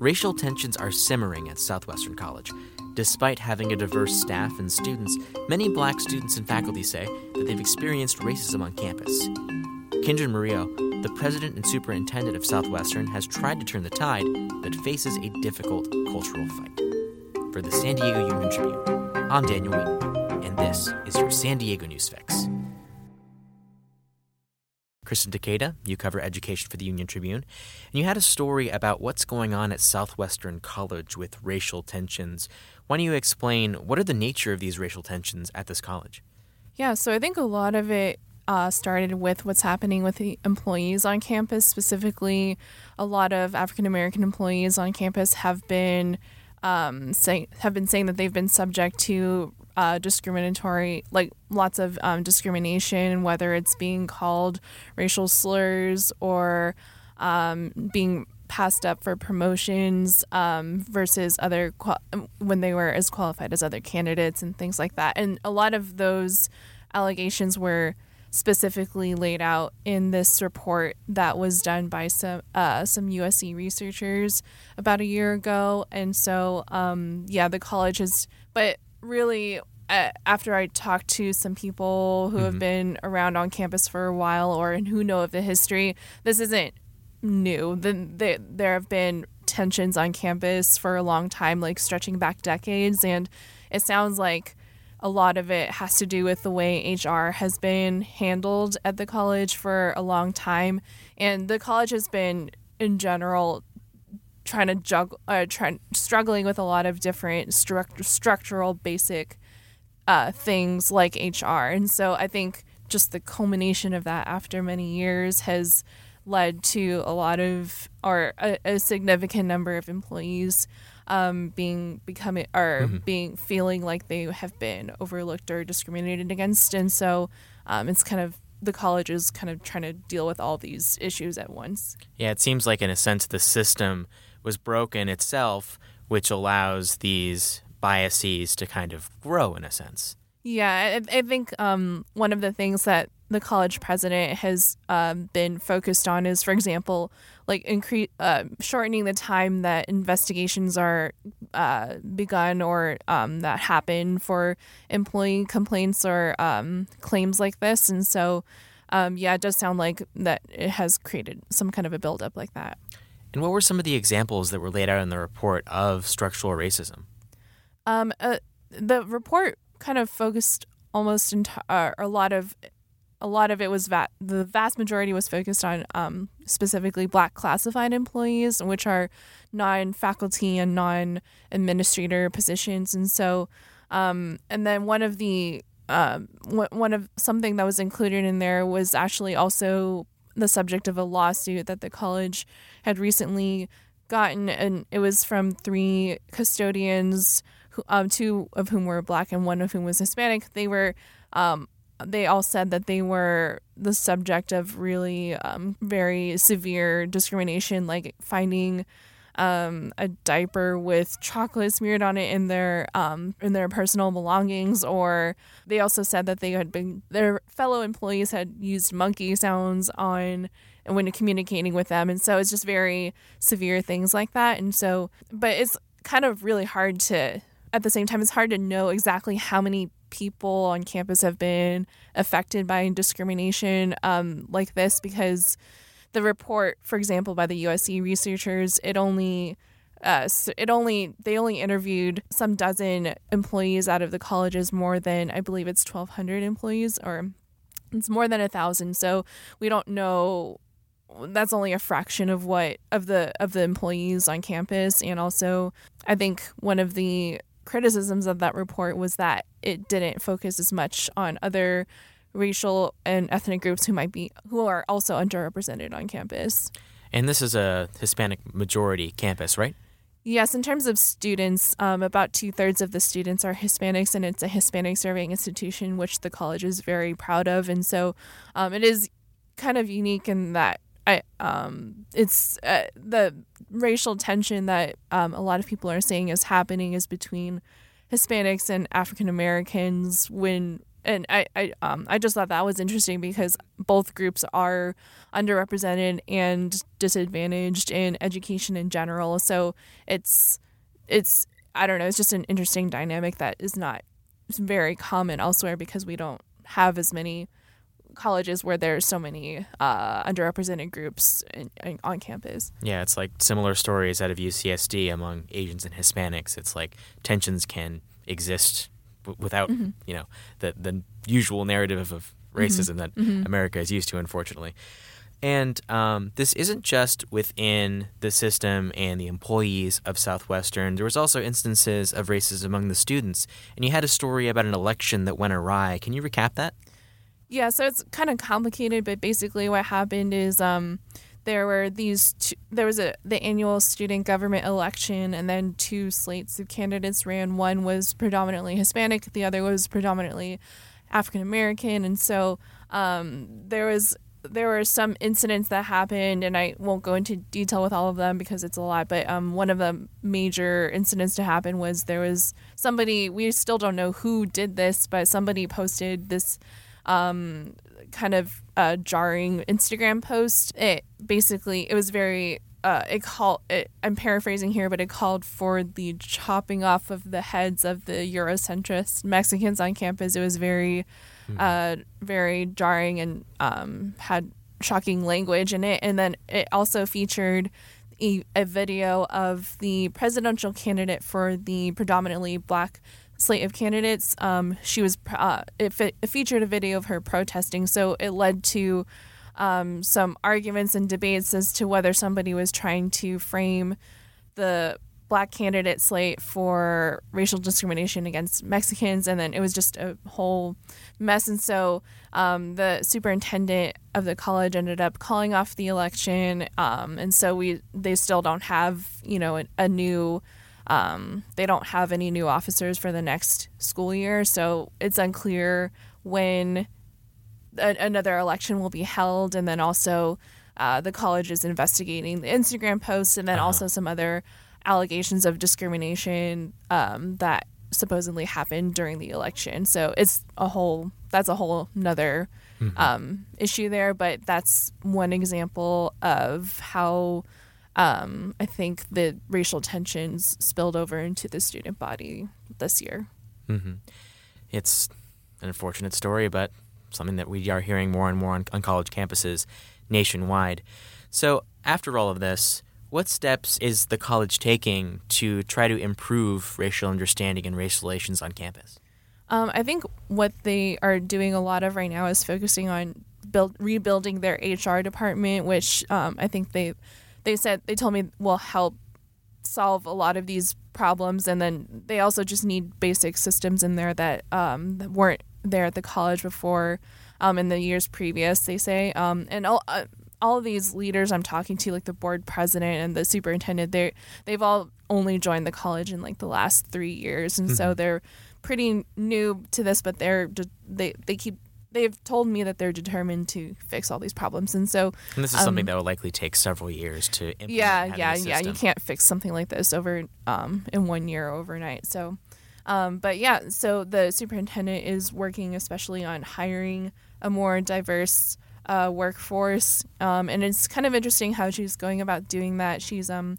Racial tensions are simmering at Southwestern College. Despite having a diverse staff and students, many black students and faculty say that they've experienced racism on campus. Kindred Murillo, the president and superintendent of Southwestern, has tried to turn the tide, but faces a difficult cultural fight. For the San Diego Union Tribune, I'm Daniel Wheaton, and this is your San Diego News Fix. Kristen Taketa, you cover education for the Union Tribune, and you had a story about what's going on at Southwestern College with racial tensions. Why don't you explain what are the nature of these racial tensions at this college? Yeah, so I think a lot of it uh, started with what's happening with the employees on campus. Specifically, a lot of African American employees on campus have been um, say, have been saying that they've been subject to uh, discriminatory, like lots of um, discrimination, whether it's being called racial slurs or um, being passed up for promotions um, versus other qual- when they were as qualified as other candidates and things like that. And a lot of those allegations were specifically laid out in this report that was done by some uh, some USC researchers about a year ago. And so, um, yeah, the college has, but really uh, after I talked to some people who mm-hmm. have been around on campus for a while or who know of the history, this isn't new. The, the, there have been tensions on campus for a long time, like stretching back decades, and it sounds like a lot of it has to do with the way HR has been handled at the college for a long time, and the college has been in general trying to juggle, uh, trying struggling with a lot of different stru- structural basic uh, things like HR. And so I think just the culmination of that after many years has led to a lot of or a, a significant number of employees um, being becoming or mm-hmm. being feeling like they have been overlooked or discriminated against. And so um, it's kind of the college is kind of trying to deal with all these issues at once. Yeah, it seems like in a sense the system was broken itself, which allows these biases to kind of grow in a sense. Yeah, I, I think um, one of the things that the college president has um, been focused on is, for example, like increase uh, shortening the time that investigations are uh, begun or um, that happen for employee complaints or um, claims like this. And so, um, yeah, it does sound like that it has created some kind of a buildup like that. And what were some of the examples that were laid out in the report of structural racism? Um, uh, the report kind of focused almost uh, a lot of a lot of it was va- the vast majority was focused on um, specifically black classified employees, which are non-faculty and non-administrator positions, and so um, and then one of the um, one of something that was included in there was actually also the subject of a lawsuit that the college had recently gotten, and it was from three custodians, who, um, two of whom were black and one of whom was Hispanic. They were, um, they all said that they were the subject of really um, very severe discrimination, like finding um, a diaper with chocolate smeared on it in their um, in their personal belongings, or they also said that they had been their fellow employees had used monkey sounds on when communicating with them, and so it's just very severe things like that. And so, but it's kind of really hard to at the same time it's hard to know exactly how many people on campus have been affected by discrimination um, like this because the report, for example, by the USC researchers, it only uh, it only they only interviewed some dozen employees out of the colleges more than I believe it's 1,200 employees or it's more than a thousand. So we don't know. That's only a fraction of what of the of the employees on campus, and also I think one of the criticisms of that report was that it didn't focus as much on other racial and ethnic groups who might be who are also underrepresented on campus. And this is a Hispanic majority campus, right? Yes, in terms of students, um, about two thirds of the students are Hispanics, and it's a Hispanic surveying institution, which the college is very proud of. And so um, it is kind of unique in that I, um, it's uh, the racial tension that um, a lot of people are saying is happening is between Hispanics and African Americans when and I, I um I just thought that was interesting because both groups are underrepresented and disadvantaged in education in general. So it's it's I don't know, it's just an interesting dynamic that is not very common elsewhere because we don't have as many colleges where there's so many uh, underrepresented groups in, in, on campus. Yeah, it's like similar stories out of UCSD among Asians and Hispanics. It's like tensions can exist w- without mm-hmm. you know the the usual narrative of racism mm-hmm. that mm-hmm. America is used to, unfortunately. And um, this isn't just within the system and the employees of Southwestern. There was also instances of racism among the students. And you had a story about an election that went awry. Can you recap that? Yeah, so it's kind of complicated, but basically what happened is um, there were these two, there was a the annual student government election and then two slates of candidates ran. One was predominantly Hispanic, the other was predominantly African American, and so um, there was there were some incidents that happened, and I won't go into detail with all of them because it's a lot. But um, one of the major incidents to happen was there was somebody we still don't know who did this, but somebody posted this um, kind of uh, jarring Instagram post. It basically it was very uh, it called it, I'm paraphrasing here, but it called for the chopping off of the heads of the Eurocentrist Mexicans on campus. It was very, mm-hmm. uh, very jarring and um, had shocking language in it. And then it also featured a, a video of the presidential candidate for the predominantly black slate of candidates. Um, she was uh, it, it featured a video of her protesting, so it led to um, some arguments and debates as to whether somebody was trying to frame the black candidate slate for racial discrimination against Mexicans, and then it was just a whole mess. And so um, the superintendent of the college ended up calling off the election, um, and so we they still don't have you know a, a new. Um, they don't have any new officers for the next school year, so it's unclear when a, another election will be held, and then also uh, the college is investigating the Instagram posts, and then uh-huh. also some other allegations of discrimination um, that supposedly happened during the election. So it's a whole that's a whole another mm-hmm. um, issue there, but that's one example of how um, I think the racial tensions spilled over into the student body this year. Mm-hmm. It's an unfortunate story, but something that we are hearing more and more on, on college campuses nationwide. So, after all of this, what steps is the college taking to try to improve racial understanding and race relations on campus? Um, I think what they are doing a lot of right now is focusing on build, rebuilding their HR department, which um, I think they they said they told me will help solve a lot of these problems. And then they also just need basic systems in there that, um, that weren't there at the college before um, in the years previous, they say. Um, and all, uh, all of these leaders I'm talking to, like the board president and the superintendent, they they've all only joined the college in like the last three years, and mm-hmm. so they're pretty new to this. But they're they they keep they've told me that they're determined to fix all these problems, and so and this is um, something that will likely take several years to implement. Yeah, yeah, yeah. You can't fix something like this over um, in one year overnight. So um, but yeah, so the superintendent is working especially on hiring a more diverse uh, workforce, um, and it's kind of interesting how she's going about doing that. She's um,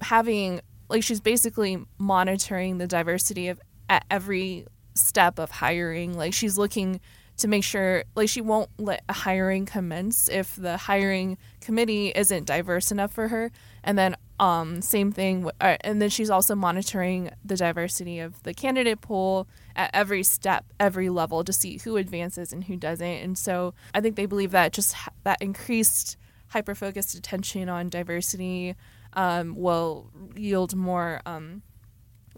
having like she's basically monitoring the diversity of at every step of hiring. Like she's looking to make sure like she won't let a hiring commence if the hiring committee isn't diverse enough for her. And then um, same thing uh, and then she's also monitoring the diversity of the candidate pool at every step every level to see who advances and who doesn't. And so i think they believe that just ha- that increased hyper focused attention on diversity um, will yield more um,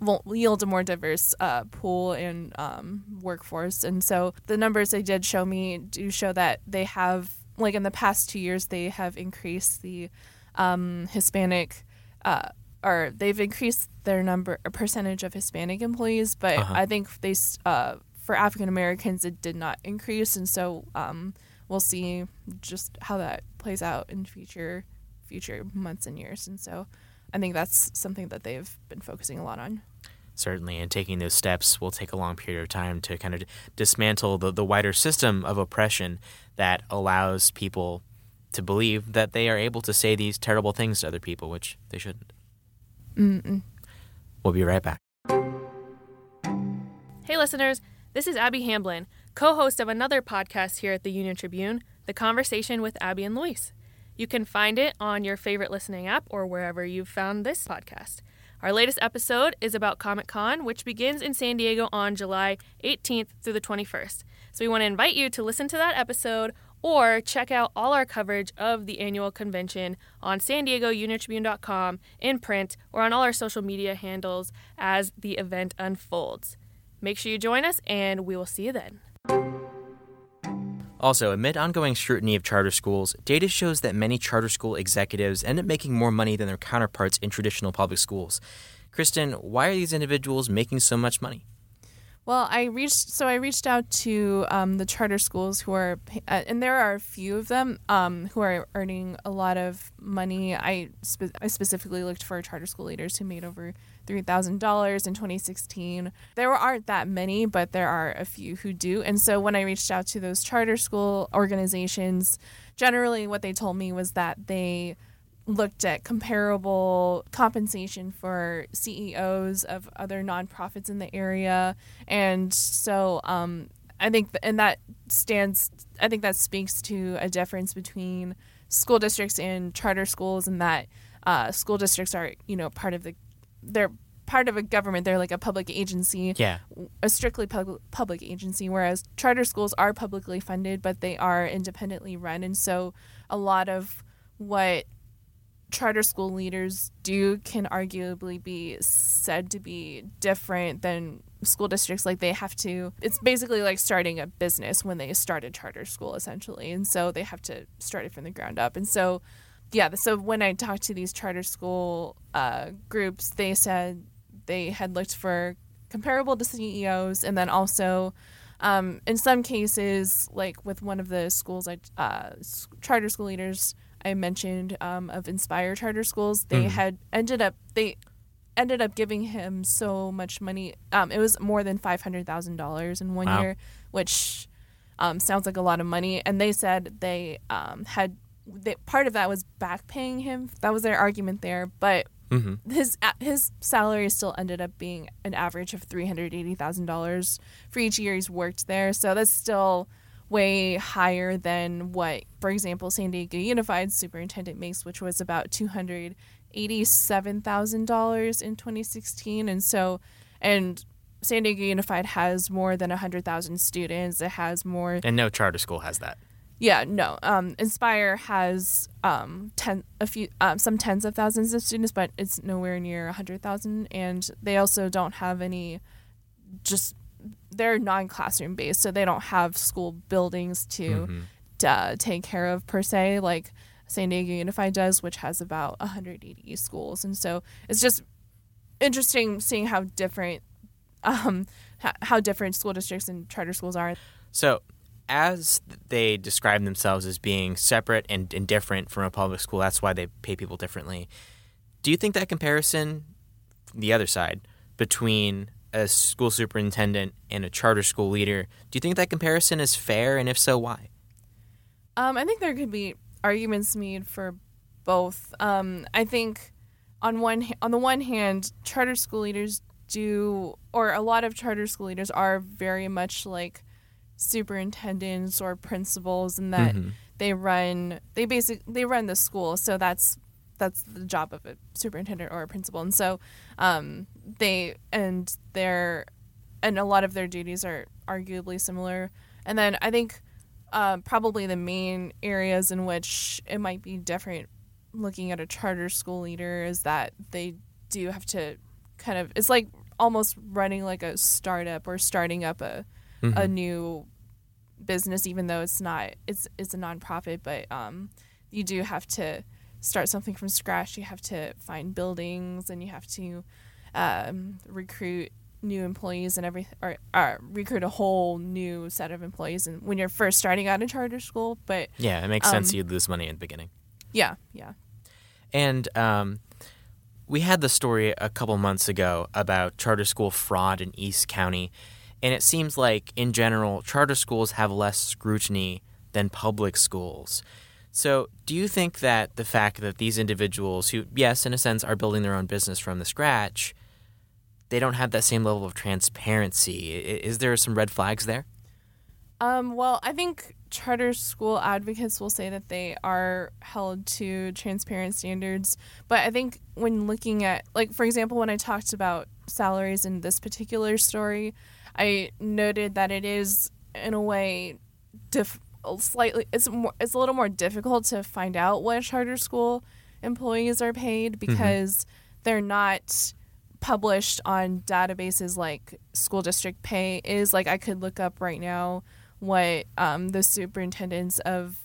will yield a more diverse uh, pool and um, workforce. And so the numbers they did show me do show that they have, like in the past two years, they have increased the um, Hispanic. Uh, or they've increased their number a percentage of Hispanic employees, but uh-huh. I think they uh, for African Americans it did not increase, and so um, we'll see just how that plays out in future future months and years. And so I think that's something that they've been focusing a lot on. Certainly, and taking those steps will take a long period of time to kind of dismantle the, the wider system of oppression that allows people to believe that they are able to say these terrible things to other people, which they shouldn't. Mm-mm. We'll be right back. Hey, listeners, this is Abby Hamblin, co host of another podcast here at the Union Tribune, The Conversation with Abby and Luis. You can find it on your favorite listening app or wherever you've found this podcast. Our latest episode is about Comic Con, which begins in San Diego on July 18th through the 21st. So we want to invite you to listen to that episode or check out all our coverage of the annual convention on san diego in print or on all our social media handles as the event unfolds. Make sure you join us and we will see you then. Also, amid ongoing scrutiny of charter schools, data shows that many charter school executives end up making more money than their counterparts in traditional public schools. Kristen, why are these individuals making so much money? Well, I reached so I reached out to um, the charter schools who are, uh, and there are a few of them um, who are earning a lot of money. I spe- I specifically looked for charter school leaders who made over three thousand dollars in 2016. There aren't that many, but there are a few who do. And so when I reached out to those charter school organizations, generally what they told me was that they looked at comparable compensation for CEOs of other nonprofits in the area, and so um, I think, th- and that stands. I think that speaks to a difference between school districts and charter schools, and that uh, school districts are, you know, part of the, they're part of a government. They're like a public agency, Yeah. a strictly pub- public agency, whereas charter schools are publicly funded, but they are independently run, and so a lot of what charter school leaders do can arguably be said to be different than school districts like they have to it's basically like starting a business when they start a charter school essentially and so they have to start it from the ground up and so yeah so when i talked to these charter school uh, groups they said they had looked for comparable to ceos and then also um, in some cases like with one of the schools i uh, charter school leaders I mentioned um, of Inspire Charter Schools, they Mhm. had ended up they ended up giving him so much money. Um, it was more than five hundred thousand dollars in one Wow. year, which um, sounds like a lot of money. And they said they um, had they, part of that was back paying him. That was their argument there, but Mm-hmm. his his salary still ended up being an average of three hundred eighty thousand dollars for each year he's worked there. So that's still way higher than what, for example, San Diego Unified superintendent makes, which was about two hundred eighty-seven thousand dollars in twenty sixteen. And so, and San Diego Unified has more than hundred thousand students. It has more And no charter school has that. Yeah, no. Um, Inspire has um ten a few um some tens of thousands of students, but it's nowhere near a hundred thousand, and they also don't have any. Just they're non-classroom based, so they don't have school buildings to Mhm. uh, take care of per se, like San Diego Unified does, which has about 180 schools, and so it's just interesting seeing how different, um, how different school districts and charter schools are. So, as they describe themselves as being separate and, and different from a public school, that's why they pay people differently. Do you think that comparison, the other side, between a school superintendent and a charter school leader, do you think that comparison is fair? And if so, why? Um, I think there could be arguments made for both. Um, I think on one on the one hand, charter school leaders do, or a lot of charter school leaders are very much like superintendents or principals, and that Mhm. they run they basic they run the school. So that's that's the job of a superintendent or a principal, and so um, they and their and a lot of their duties are arguably similar. And then I think uh, probably the main areas in which it might be different looking at a charter school leader is that they do have to kind of it's like almost running like a startup or starting up a a Mhm. new business even though it's not it's it's a nonprofit but um you do have to start something from scratch you have to find buildings and you have to um, recruit new employees and everything or, or recruit a whole new set of employees and when you're first starting out in charter school but Yeah, it makes sense Um, you'd lose money in the beginning. yeah yeah And um, we had the story a couple months ago about charter school fraud in East County, and it seems like, in general, charter schools have less scrutiny than public schools. So, do you think that the fact that these individuals, who, yes, in a sense, are building their own business from the scratch, they don't have that same level of transparency? Is there some red flags there? Um, well, I think charter school advocates will say that they are held to transparent standards. But I think when looking at, like, for example, when I talked about salaries in this particular story, I noted that it is, in a way, diff- slightly, it's, more, it's a little more difficult to find out what charter school employees are paid mm-hmm. because mm-hmm. they're not published on databases like school district pay is like I could look up right now what um, the superintendents of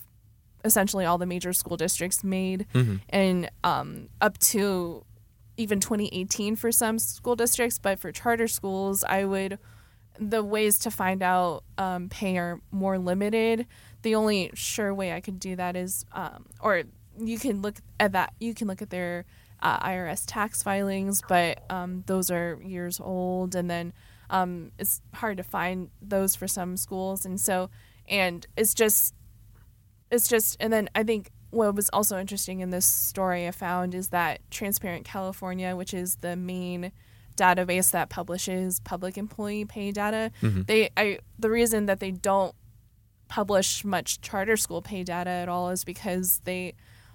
essentially all the major school districts made, mm-hmm. and um, up to even 2018 for some school districts. But for charter schools, I would the ways to find out um, pay are more limited. The only sure way I could do that is, um, or you can look at that. You can look at their uh, IRS tax filings, but um, those are years old, and then um, it's hard to find those for some schools, and so and it's just it's just and then I think what was also interesting in this story I found is that Transparent California, which is the main database that publishes public employee pay data, mm-hmm. they I the reason that they don't publish much charter school pay data at all is because they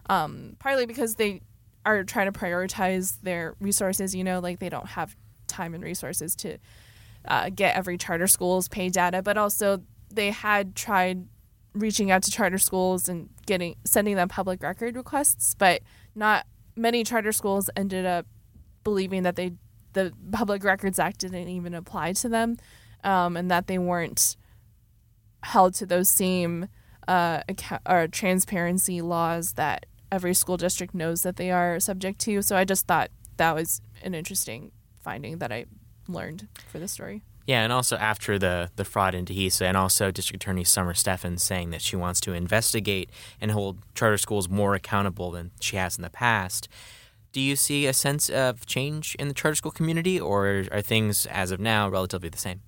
um, partly because they are trying to prioritize their resources. You know, like they don't have time and resources to uh, get every charter school's pay data, but also they had tried reaching out to charter schools and getting sending them public record requests, but not many charter schools ended up believing that they the Public Records Act didn't even apply to them, um, and that they weren't held to those same uh, account- or transparency laws that every school district knows that they are subject to. So I just thought that was an interesting finding that I learned for the story. Yeah, and also after the, the fraud in Dehesa, and also District Attorney Summer Stephan saying that she wants to investigate and hold charter schools more accountable than she has in the past. Do you see a sense of change in the charter school community, or are things as of now relatively the same?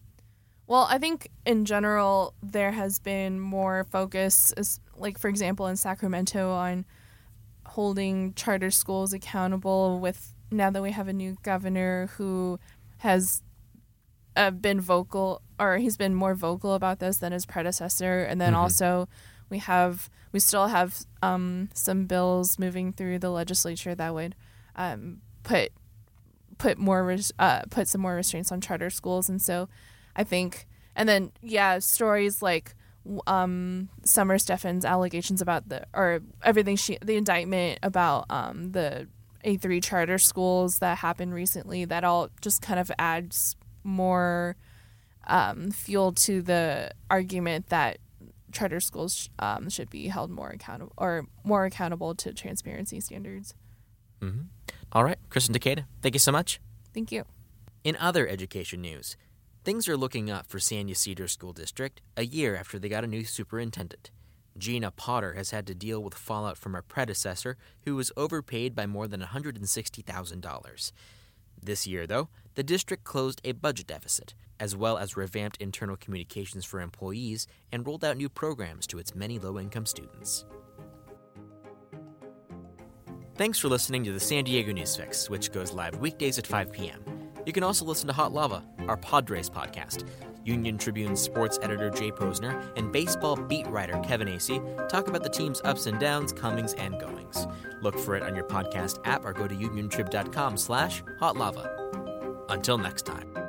Well, I think in general there has been more focus, like for example in Sacramento, on holding charter schools accountable. With now that we have a new governor who has uh, been vocal or he's been more vocal about this than his predecessor and then mm-hmm. also we have we still have um, some bills moving through the legislature that would um, put put more res- uh, put some more restraints on charter schools and so I think and then yeah stories like um, Summer Stephan's allegations about the or everything she the indictment about um, the a3 charter schools that happened recently that all just kind of adds more um, fuel to the argument that charter schools um, should be held more accountable or more accountable to transparency standards. Mm-hmm. All right, Kristen Taketa, thank you so much. Thank you. In other education news, things are looking up for San Ysidro School District a year after they got a new superintendent. Gina Potter has had to deal with fallout from her predecessor, who was overpaid by more than $160,000. This year, though, the district closed a budget deficit, as well as revamped internal communications for employees and rolled out new programs to its many low income students. Thanks for listening to the San Diego News Fix, which goes live weekdays at 5 p.m. You can also listen to Hot Lava, our Padres podcast, Union Tribune sports editor Jay Posner and baseball beat writer Kevin Acee talk about the team's ups and downs, comings, and goings. Look for it on your podcast app or go to uniontrib.com slash hotlava. Until next time.